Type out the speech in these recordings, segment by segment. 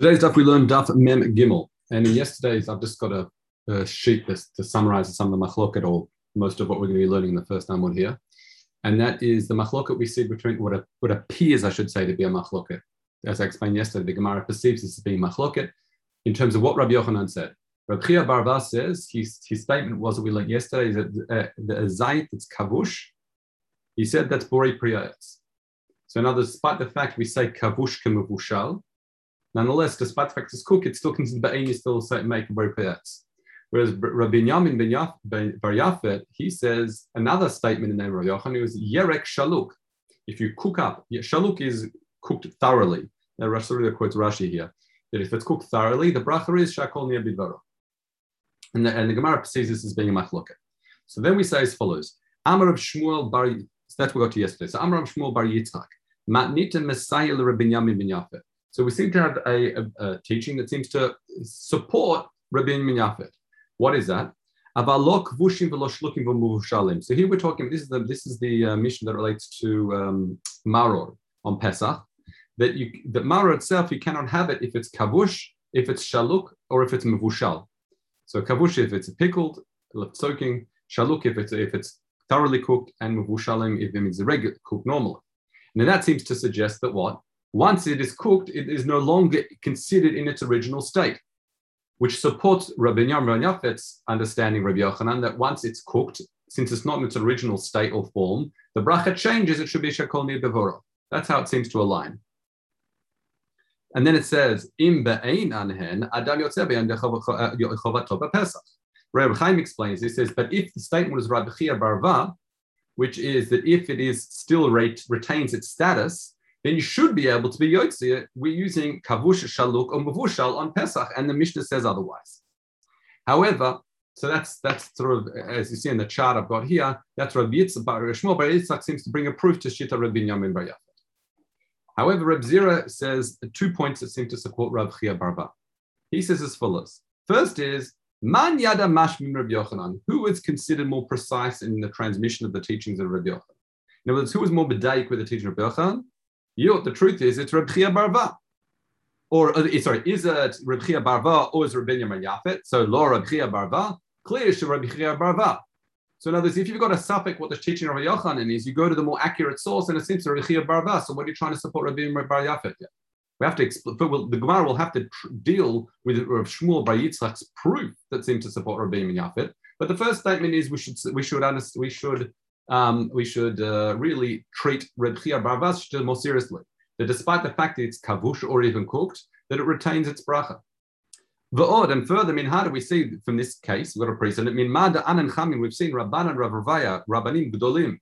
Today's daf we learned daf mem gimel, and in yesterday's I've just got a, a sheet to, to summarize some of the machloket or most of what we're going to be learning in the first Amud here, and that is the machloket we see between what, a, what appears, I should say, to be a machloket. As I explained yesterday, the Gemara perceives this as being machloket in terms of what Rabbi Yochanan said. Rabbi Chia Barva says his, his statement was that we learned yesterday that uh, the zayit it's kavush. He said that's bori priyatz. So now, despite the fact we say kavush kemuvushal, Nonetheless, despite the fact it's cooked, it's still considered Ba'in, still make a very payats. Whereas Rabbi Yamin ben Bar Yafet, he says another statement in the name of Rabbi Yochanan was Yerek Shaluk. If you cook up, Shaluk is cooked thoroughly. Now, Rashi quotes Rashi here that if it's cooked thoroughly, the bracha is Shakol Nia. And the, and the Gemara sees this as being a machloket. So then we say as follows Amar of Shmuel Bar, so that's what we got to yesterday. So Amar of Shmuel Bar Yitzchak, Matnita Messiah Rabbi Yamin ben Yafet. So we seem to have a, a, a teaching that seems to support Rabbi Minyafet. What is that? So here we're talking. This is the this is the uh, mission that relates to um, maror on Pesach. That you that maror itself you cannot have it if it's kavush, if it's shaluk, or if it's mevushal. So kavush if it's pickled, left soaking. Shaluk if it's if it's thoroughly cooked, and mevushalim if it's irregular cooked normally. And that seems to suggest that what once it is cooked, it is no longer considered in its original state, which supports Rabbi Yafet's understanding, Rabbi Yochanan, that once it's cooked, since it's not in its original state or form, the bracha changes, it should be shakol devoro. That's how it seems to align. And then it says, Im be'ein anhen, adam yotzeh pesach. Rabbi Chaim explains, he says, but if the statement was Rabbi Chia Barva, which is that if it is still retains its status, then you should be able to be Yotzir. We're using Kavush Shaluk or Mavushal on Pesach, and the Mishnah says otherwise. However, so that's that's sort of as you see in the chart I've got here. That's Rabbi Yitzchak, Bar Yitzchak seems to bring a proof to Shita Rabbi Yamin Bar Yafet. However, Reb Zira says two points that seem to support Rab Chia Barba. He says as follows: First is Man Yada Mashmim Rabbi Yochanan. Who is considered more precise in the transmission of the teachings of Rabbi Yochanan? In other words, who was more bedaik with the teaching of Rabbi Yochanan? You, the truth is, it's Reb Chia Barva. Or, uh, sorry, is it Reb Chia Barva or is Rabbi Yamin Yafet? So, lo Reb Chia Barva, clear to Reb Chia Barva. So, in other words, if you've got a suffix, what the teaching of Yochanan is, you go to the more accurate source, and it seems to Reb Chia Barva. So, what are you trying to support Rabbi Bar Yafet? Yeah. We have to explain. The Gemara will have to tr- deal with Rav Shmuel Bar Yitzchak's proof that seems to support Rabbi Yafet. But the first statement is we should we should we should um, we should uh, really treat Reb Chia Barvas more seriously. That despite the fact that it's kavush or even cooked, that it retains its bracha. V'od, and further, I mean, how do we see from this case? We've got a precedent. I mean, Mada Anan Chamin, we've seen Rabban and Rav Ravaya, Rabbanim Gdolim,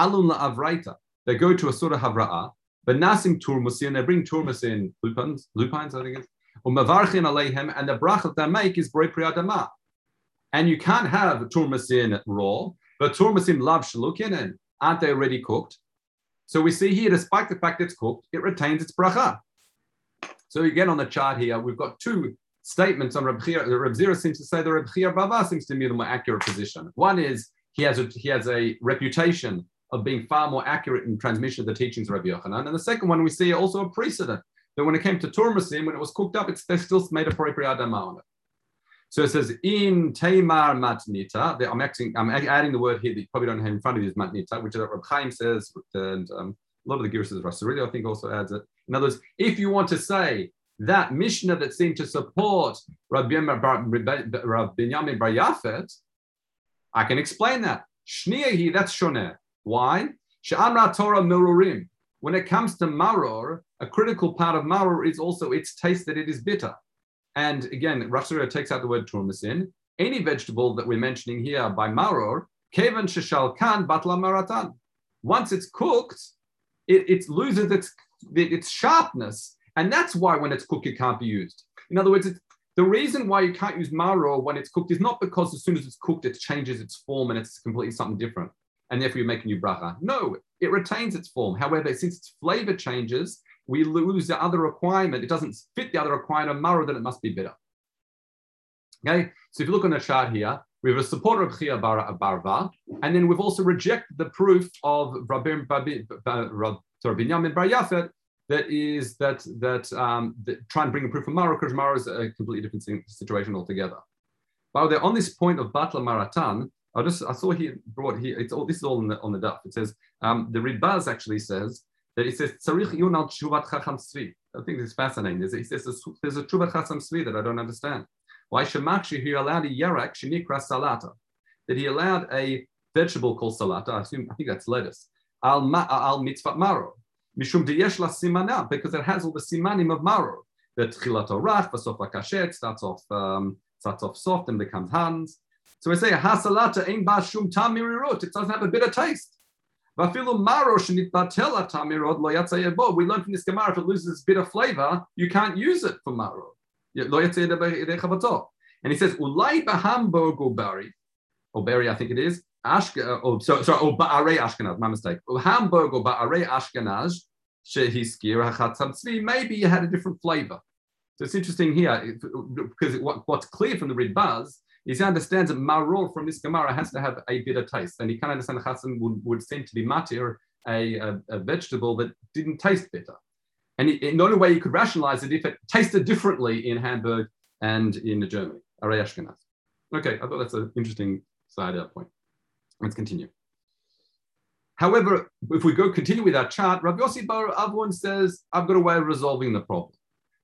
Alun La'avraita. They go to a sort of Havra'ah, but Nasim Turmusin, they bring Turmus in lupines, lupines, I think it's, or Mavarchin Aleihem, and the bracha they make is Brei Priyadama. And you can't have Turmusin raw, but turmasim lav shalukin, and aren't they already cooked? So we see here, despite the fact it's cooked, it retains its bracha. So again, on the chart here, we've got two statements on Reb Chia. Reb Zira seems to say that Reb Chia Bava seems to be the more accurate position. One is he has a, he has a reputation of being far more accurate in transmission of the teachings of Rabbi Yochanan. And the second one, we see also a precedent that when it came to Turmasim, when it was cooked up, it's, they still made a appropriate adama on it. So it says in Tamar matnita. I'm I'm adding the word here that you probably don't have in front of you is matnita, which is what Reb Chaim says, and um, a lot of the Giras of Rasuri, I think, also adds it. In other words, if you want to say that Mishnah that seemed to support Rabbi Binyamin Bar Yafet, I can explain that. Shniyahi, that's shoneh. Why? She'amra Torah mirurim. When it comes to maror, a critical part of maror is also its taste that it is bitter. And again, Rashura takes out the word turmasin. Any vegetable that we're mentioning here by maror, kevan sheshal kan batla maratan. Once it's cooked, it, it loses its, its sharpness. And that's why when it's cooked, it can't be used. In other words, the reason why you can't use maror when it's cooked is not because as soon as it's cooked, it changes its form and it's completely something different. And therefore you're making new bracha. No, it retains its form. However, since its flavor changes, we lose the other requirement. It doesn't fit the other requirement of maror that it must be bitter. Okay, so if you look on the chart here, we have a supporter of Chia Bara Barva, and then we've also rejected the proof of Rabbi Binyamin Bar Yafet that is that that, um, that try and bring a proof from Maro because Maro is a completely different situation altogether. By the way, on this point of Batla Maratan, I just I saw he brought here. It's all this is all on the on the daf. It says um, the Ridbaz actually says that it says Tzarich Yunal Tshuvat Chacham Tzvi. I think this is fascinating. He says there's a Tshuvat Chacham Tzvi that I don't understand. Why Shemakshi he allowed a Yarak Shenikra Salata that he allowed a vegetable called salata. I assume I think that's lettuce. Al ma, al mitzvah maro. Mishum deyesh la simana because it has all the simanim of maro. That chilat orach, vasof kashet starts off um, starts off soft and becomes hands. So we say hasalata ein ba shum tamirot. It doesn't have a bitter taste. We learn from this gemara if it loses bitter flavor, you can't use it for maro. And he says ulai bahamburg bari or berry, I think it is. Ashke, uh, oh, so, sorry, oh, Ba'arei Ashkenaz, my mistake. Hamburg or Ba'arei Ashkenaz, Shehiskir Hachacham Tzvi, maybe you had a different flavor. So it's interesting here because what, what's clear from the Ridbaz he understands that maror from this Gemara has to have a bitter taste. And he can't understand Chassan would, would seem to be matir, a, a, a, vegetable that didn't taste bitter. And he, the only way you could rationalize it if it tasted differently in Hamburg and in Germany, Ashkenaz. Okay, I thought that's an interesting side point. Let's continue. However, if we go continue with our chart, Rabbi Yossi Bar Avon says, I've got a way of resolving the problem.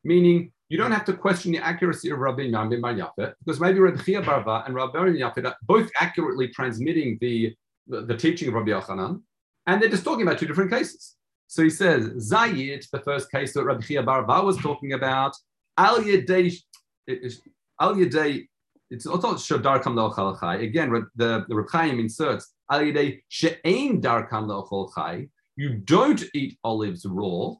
Meaning, you don't have to question the accuracy of Rabbi Yam Bar Yafet, because maybe Rabbi Chia Barva and Rabbi Yafet are both accurately transmitting the, the, the, teaching of Rabbi Yochanan, and they're just talking about two different cases. So he says, Zayid, the first case that Rabbi Chia Barva was talking about, Al Yedei, Al Yedei it's also Darkam Lo Chai. Again, the, the Reb Chaim inserts Alidei She'ain Darkam Lo Chai. You don't eat olives raw.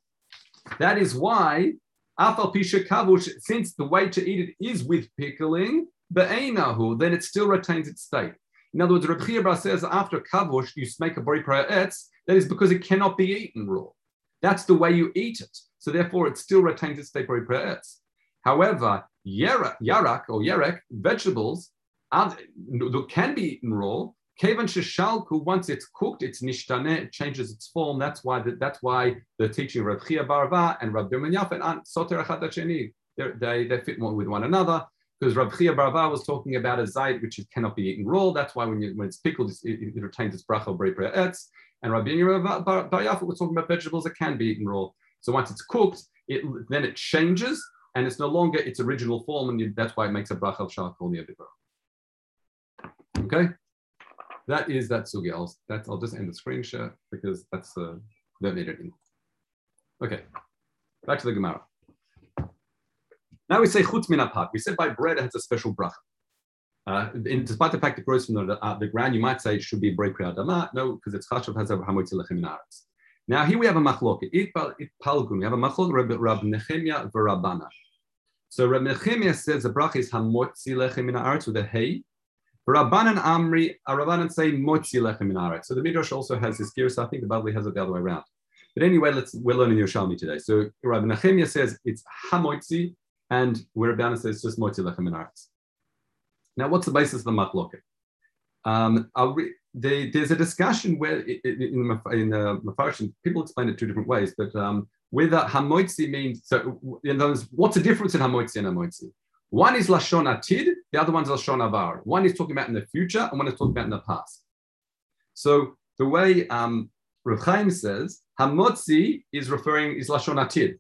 That is why since the way to eat it is with pickling, then it still retains its state. In other words, Reb Chia says after kavush you make a bori prayer etz, that is because it cannot be eaten raw. That's the way you eat it. So therefore, it still retains its state bori etz. However, yarak, or yerek, vegetables, can be eaten raw. Kevan sheshalku, once it's cooked, it's nishtane, it changes its form. That's why the, that's why the teaching of Rav Chia Barva and Rav Dirman Yafet and Soter Achad they, they fit more with one another because Rav Chia Barva was talking about a zayit which cannot be eaten raw. That's why when, you, when it's pickled, it, it, retains its bracha brei etz. And Rabbi Yehuda Bar Yafet was talking about vegetables that can be eaten raw. So once it's cooked, it then it changes and it's no longer its original form, and you, that's why it makes a bracha of ne'avibra. Okay, that is that sugi. I'll, I'll just end the screen share because that's uh, don't it in. Okay, back to the Gemara. Now we say chutz min We said by bread it has a special bracha. Uh, in, despite the fact it grows from the, uh, the ground, you might say it should be break adama. No, because it's chashav has a in Now here we have a machloket. It palgun. We have a machloket Rab Nechemia v'Rabana. So Rabbi Nechemia says the bracha is hamotzi lechem min haaretz with a hey. Rabbanan Amri, uh, Rabbanan say motzi lechem min haaretz. So the Midrash also has this gear, so I think the Bavli has it the other way around. But anyway, let's we're learning Yerushalmi today. So Rabbi Nechemia says it's hamotzi, and Rabbanan says it's just motzi lechem min haaretz. Now, what's the basis of the machloket? Um, re- there's a discussion where in, in, in the Mefarshim, people explain it two different ways, but um, whether hamoitzi means, so in what's the difference in hamoitzi and hamoitzi? One is lashon atid, the other one is lashon avar. One is talking about in the future, and one is talking about in the past. So the way um, Chaim says, hamotzi is referring is lashon atid,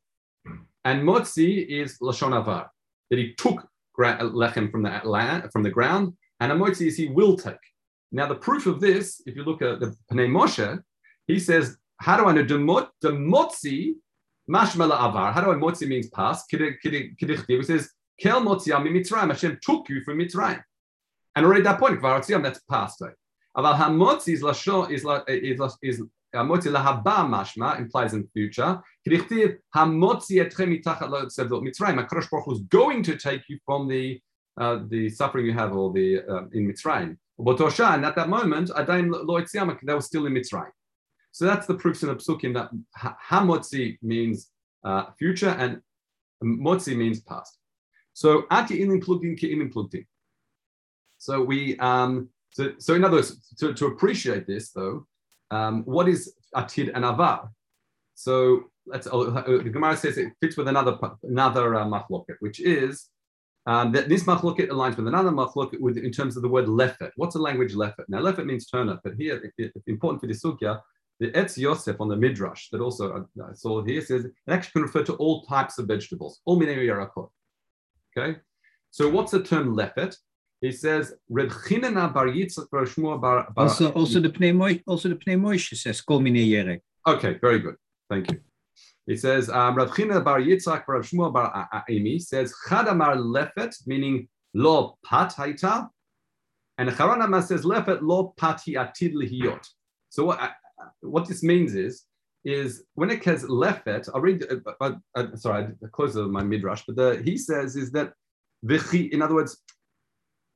and motzi is lashon avar. That he took lechem from the land, from the ground, and a Motzi is he will take. Now the proof of this, if you look at the Pnei Moshe, he says, how do I know the motzi Mashmala avar. How do I motzi means past? It says kel motziyam mitzrayim. Hashem took you from Mitzrayim, and already at that point kvar that's past. Aval hamotzi is lashon is is is hamotzi lahaba mashma implies in future. Kedichtiv hamotzi etchem mitachat lo Mitzrayim. Hakadosh Baruch was going to take you from the uh, the suffering you have or the uh, in Mitzrayim. But and at that moment, Adain lo they were still in Mitzrayim. So that's the proofs in the psukim that hamotzi means uh, future and motzi means past. So ati ilim plugin ki ilim plugin. So we um, so, so in other words, to, to appreciate this though, um, what is atid and avar? So let's oh, uh, the Gemara says it fits with another another uh, machloket, which is um, that this machloket aligns with another machloket with in terms of the word lefet. What's the language lefet? Now lefet means turnip, but here it, it, important for the sugya. The Etz Yosef on the Midrash that also I saw here says it actually can refer to all types of vegetables, all minei yarakot. Okay, so what's the term lefet? He says Reb Chinana bar Yitzchak bar Shmuel bar. Also, also the Pnei also the Pnei Moshe says kol minei yerek. Okay, very good. Thank you. He says, um, China bar Yitzchak bar Shmuel bar Amy says, Chadamar lefet, meaning lo pat haita, and Charanama says lefet lo pat atid lihiyot. So what, uh, what this means is, is when it says lefet, I'll read, uh, uh, sorry, I close my midrash, but the, he says is that, in other words,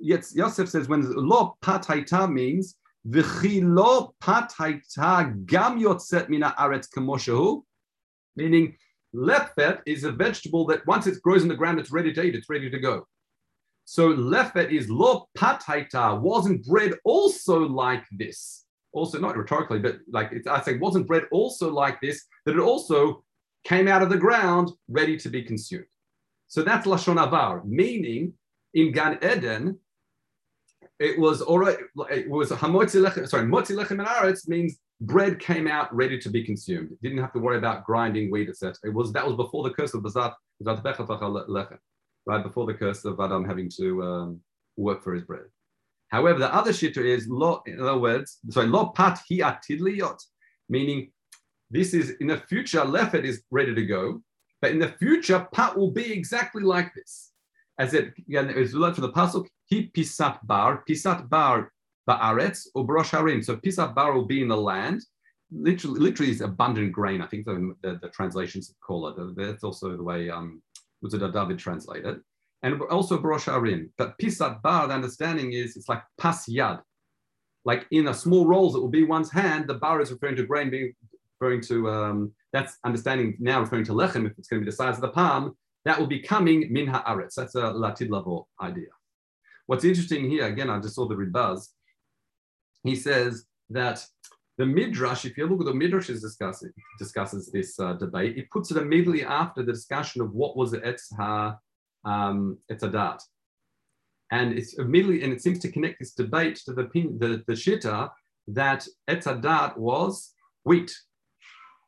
Yosef says when lo pat haita means, lo pat haita gam yotzet mina aretz kemoshehu, meaning lefet is a vegetable that once it grows in the ground, it's ready to eat, it's ready to go. So lefet is lo pataita, wasn't bread also like this? Also, not rhetorically, but like I say, wasn't bread also like this, that it also came out of the ground ready to be consumed. So that's Lashon Avar, meaning in Gan Eden, it was already, it was Hamotzi Lechem, sorry, Motzi Lechem Aretz means bread came out ready to be consumed. It didn't have to worry about grinding wheat, etc. It was that was before the curse of Bazat, right before the curse of Adam having to um, work for his bread. However, the other shitter is lo, in other words, sorry, lo pat hi atidliyot, meaning this is in the future, lefet is ready to go, but in the future, pat will be exactly like this. As it again, is learned from the pasuk, he pisat bar, pisat bar Ba'aretz or Barosh Harim. So pisat Bar will be in the land. Literally, literally is abundant grain. I think the, the, the translations call it. That's also the way um, David translated. And also Barosh Harim. But Pisat Bar, the understanding is it's like Pas Yad. Like in a small rolls, it will be one's hand. The bar is referring to grain, being referring to um, that's understanding now referring to lechem. If it's going to be the size of the palm, that will be coming min haaretz. That's a Latid level idea. What's interesting here, again, I just saw the Ridbaz he says that the Midrash, if you look at the Midrash is discussing, discusses this uh, debate, it puts it immediately after the discussion of what was the Etz Ha um, Etzadat. And it's immediately, and it seems to connect this debate to the the, the Shita that Etzadat was wheat.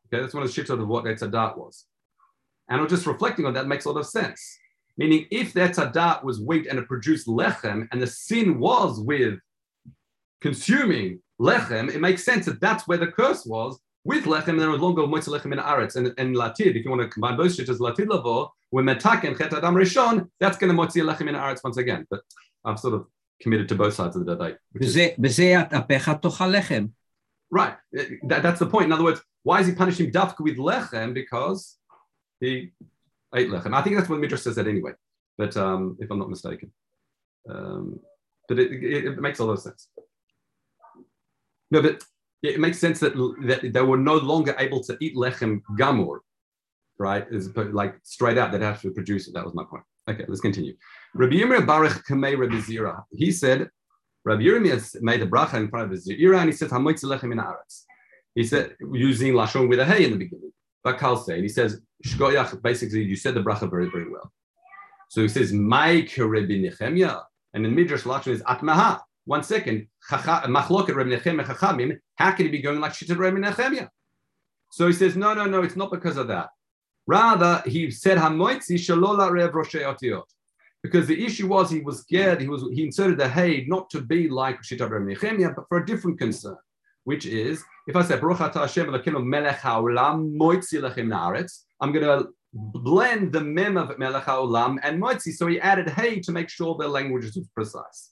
Okay, that's one of the Shita of what Etzadat was. And I'm just reflecting on that makes a lot of sense. Meaning, if the Etzadat was wheat and it produced lechem, and the sin was with consuming lechem, it makes sense that that's where the curse was with lechem, and there was longer moitz lechem in aretz and, and latid. If you want to combine both shittas, latid lavo, when metak and chet adam rishon, that's going to moitz lechem in aretz once again. But I'm sort of committed to both sides of the debate. Right, that, that's the point. In other words, why is he punishing dafka with lechem? Because he ate lechem. I think that's what Midrash says that anyway. But um, if I'm not mistaken, um, but it, it, it makes a lot of sense. No, but it makes sense that, that they were no longer able to eat lechem gamur, right? Is like straight out, they'd have to produce it. That was my point. Okay, let's continue. Rabbi Yirmiyah Baruch Kamei Rabbi Zira. He said, Rabbi Yirmiyah made a bracha in front of Zira, and he said, Hamoitzi lechem in aretz. He said, using lashon with a hey in the beginning. Bakal say, and he says, Shkoyach, basically, you said the bracha very, very well. So he says, My Rabbi Nechemia, and in Midrash lashon is Atmaha one second, machloket Chachamim, how can he be going like Shittat Reb Nechemia? So he says, no, no, no, it's not because of that. Rather, he said, Hamoitzi Shalola Rev Otiot. Because the issue was he was scared, he was he inserted the hay not to be like Shittat Reb Nechemia, but for a different concern, which is if I say Baruch Hashem Elokenu Melech Haolam Moitzi Lechem Naaretz, I'm going to blend the mem of Melech Haolam and Moitzi. So he added hay to make sure the language is precise.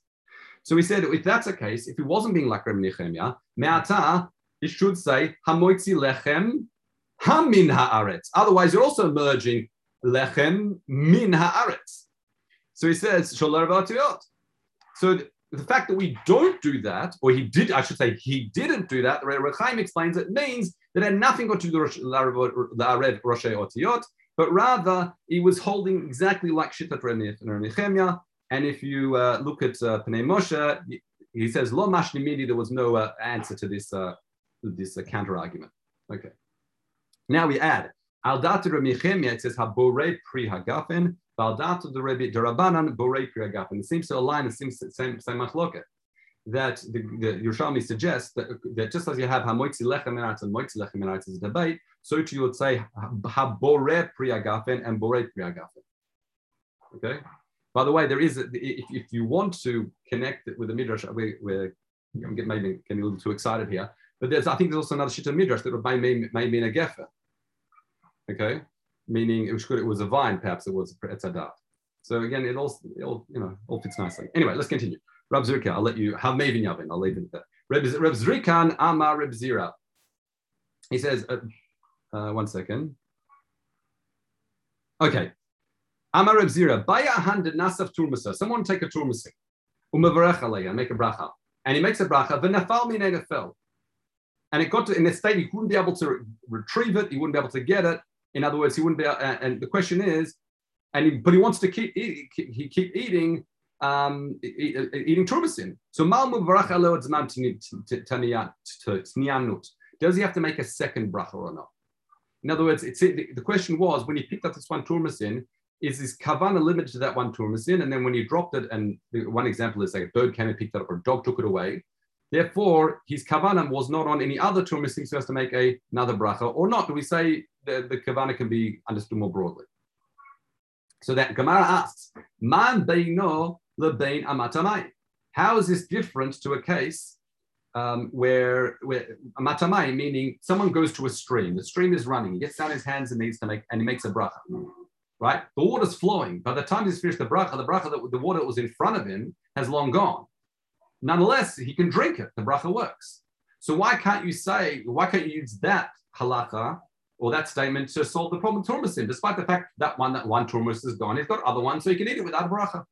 So we said, if that's the case, if he wasn't being like Rabbi Nechemia, me'ata, he should say, hamoitzi lechem hamin haaretz. Otherwise, you're also merging lechem min haaretz. So he says, sholar So the fact that we don't do that, or he did, I should say, he didn't do that, Rechaim explains it means that it had nothing got to do with the Roshei Otiyot, but rather he was holding exactly like Shittat Nechemia, and if you uh, look at uh, Pnei Moshe, he says, Lo mashnimidi, there was no uh, answer to this, uh, this uh, counter argument. Okay. Now we add, Al datu Rabbi Nechemia, it says habore pri hagafen. Al datu Rabbi Darabanan bore pri hagafen. It seems to align. It seems the same same machloket. That the, the Yerushalmi suggests that, that just as you have hamoitzi lechem enaretz and moitzi lechem enaretz is debate, so too you would say habore pri hagafen and bore pri hagafen. Okay. By the way, there is a, if, if you want to connect it with the midrash, we, we're I'm getting maybe getting a little too excited here, but there's I think there's also another shita midrash that may may, mean a gefer. Okay, meaning it was good. It was a vine, perhaps it was a etzadat. So again, it all, it all you know all fits nicely. Anyway, let's continue. Rab Zrika, I'll let you have Mavin Yavin. I'll leave it that. Reb, Reb Zrikan Amar Reb Zira. He says, uh, uh, one second. Okay. Amar Reb Zira, Baya handed Nasaf Turmasa. Someone take a Turmasa. Umavarech and make a bracha. And he makes a bracha, v'nafal min fell. And it got to in a state he wouldn't be able to retrieve it, he wouldn't be able to get it. In other words, he wouldn't be. Able, and the question is, and he, but he wants to keep eat, he keep eating um, eating turbasin. So malmu bracha tnianut. Does he have to make a second bracha or not? In other words, the, the question was when he picked up this one turmasin, is his kavana limited to that one turmasin? And then when he dropped it, and the, one example is like a bird came and picked it up or a dog took it away. Therefore, his kavana was not on any other turmasin, so he has to make a, another bracha or not. Do we say the, the kavana can be understood more broadly? So that Gemara asks, Man beino lebein amatamai. How is this different to a case um, where, where amatamai, meaning someone goes to a stream, the stream is running, he gets down his hands and needs to make, and he makes a bracha right? The water's flowing. By the time he's finished the bracha, the bracha, that, the water that was in front of him has long gone. Nonetheless, he can drink it. The bracha works. So why can't you say, why can't you use that halacha or that statement to solve the problem of turmusin, despite the fact that one, that one turmus is gone, he's got other ones, so he can eat it without a bracha.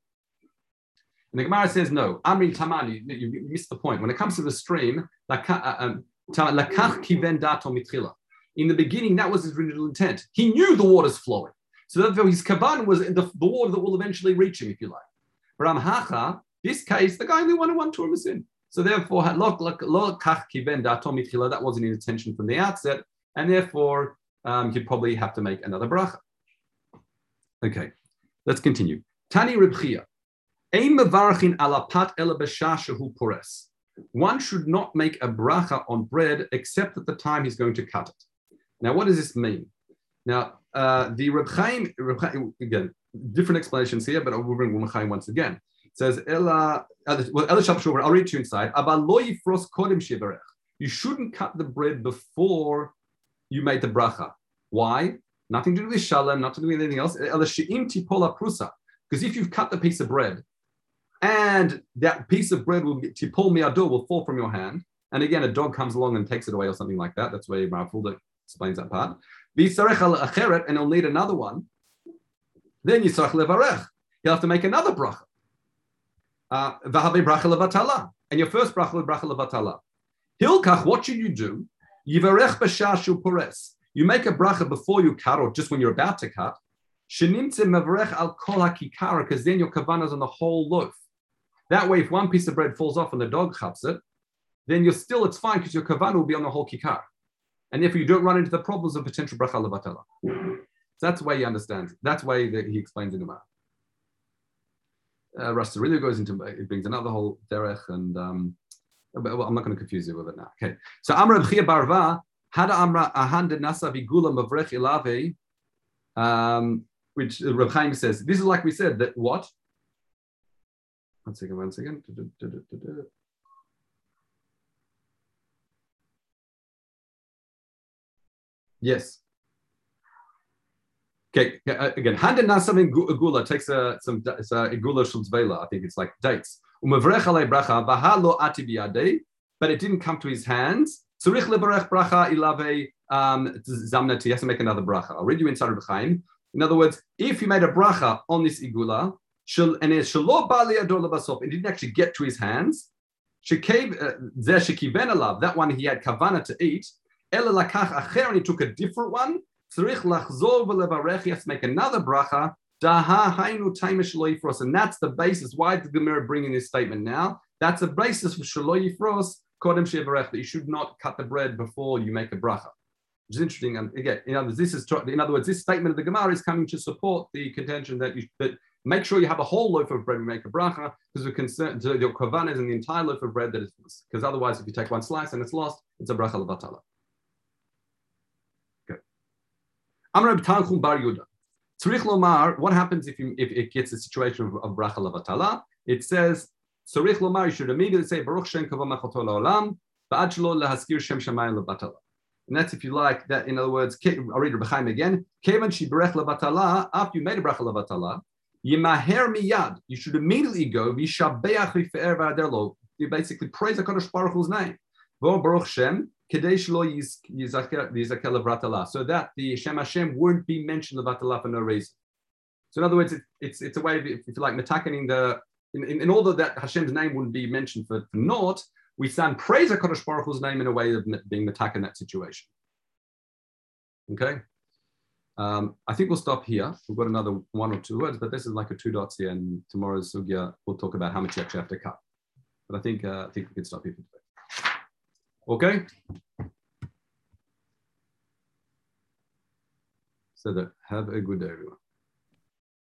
And the Gemara says, no, Amri Tamani, you, you missed the point. When it comes to the stream, uh, um, in the beginning, that was his original intent. He knew the water's flowing. So therefore, his kaban was the, the water that will eventually reach him, if you like. Hacha, this case, the guy only wanted one turmus in. So therefore, that wasn't his intention from the outset, and therefore um, he'd probably have to make another bracha. Okay, let's continue. Tani Ribchia. One should not make a bracha on bread except at the time he's going to cut it. Now, what does this mean? Now, uh, the Reb Chaim, Reb Chaim, again, different explanations here, but I'll bring Reb Chaim once again. It says, Ella, well, I'll read to you inside. You shouldn't cut the bread before you made the bracha. Why? Nothing to do with shalom, nothing to do with anything else. Because if you've cut the piece of bread and that piece of bread will tipol miado will fall from your hand, and again, a dog comes along and takes it away or something like that. That's where Marfulda explains that part and he'll need another one, then Yisrach levarech. He'll have to make another bracha. Uh, Vahabe bracha levatala. And your first bracha is bracha levatala. Hilkach, what should you do? Yivarech b'shashu pores. You make a bracha before you cut or just when you're about to cut. Shenimtze mevarech al kol because then your kavanah is on the whole loaf. That way, if one piece of bread falls off and the dog cuts it, then you're still, it's fine because your kavanah will be on the whole kikar and therefore you don't run into the problems of potential bracha levatala. So that's way he understands. That's the he explains in the Gemara. Uh, Rasta really goes into it brings another whole derech, and um, well, I'm not going to confuse you with it now. Okay, so Amra Bchia Barva had Amra Ahanda Nasa Vigula Mavrech Ilave, um, which Reb Chaim says. This is like we said that what? One second, one second. Yes. Okay, uh, again, hand in something gula takes a, some it's a gula shulzvela. I think it's like dates. But it didn't come to his hands. Tzurich leberech bracha ilave um, zamnati. He has to make another bracha. I'll read you inside of Chaim. In other words, if he made a bracha on this igula, and it didn't actually get to his hands, uh, that one he had kavana to eat, Ela lakach acher, and he took a different one. Tzrich lachzor v'levarech, he has to make another bracha. Daha hainu taimish yifros, and that's the basis. Why did the Gemara bring in this statement now? That's a basis for shaloy yifros, kodem shevarech, that you should not cut the bread before you make a bracha. which is interesting. And again, in other words, this is in other words, this statement of the Gemara is coming to support the contention that you that make sure you have a whole loaf of bread and make a bracha because we're concerned to your kavanas and the entire loaf of bread that is because otherwise, if you take one slice and it's lost, it's a bracha levatala. Okay. Amr Tanchum Bar Yuda. Tzrich Lomar, what happens if, you, if it gets a situation of, of bracha levatala? It says, Tzrich Lomar, you should immediately say, Baruch Shem Kavah Mechoto La'olam, Ba'ad Shlo Lehaskir Shem Shamayim Levatala. And that's if you like that. In other words, I'll read Chaim again. Kevan shibrech levatala. After you made a bracha levatala, yimaher miyad. You should immediately go vishabeach rife'er v'aderlo. You basically praise Hakadosh Baruch Hu's name. Vo Baruch Shem So that the Shem Hashem wouldn't be mentioned levatala for no reason. So in other words, it, it's it's a way of if you like metakening the in, in, in order that Hashem's name wouldn't be mentioned for, for naught, we stand praise HaKadosh Baruch Hu's name in a way of being attack in that situation. Okay? Um, I think we'll stop here. We've got another one or two words, but this is like a two dots here, and tomorrow's sugya we'll talk about how much you actually have to cut. But I think uh, I think we can stop here for today. Okay. So that have a good day, everyone.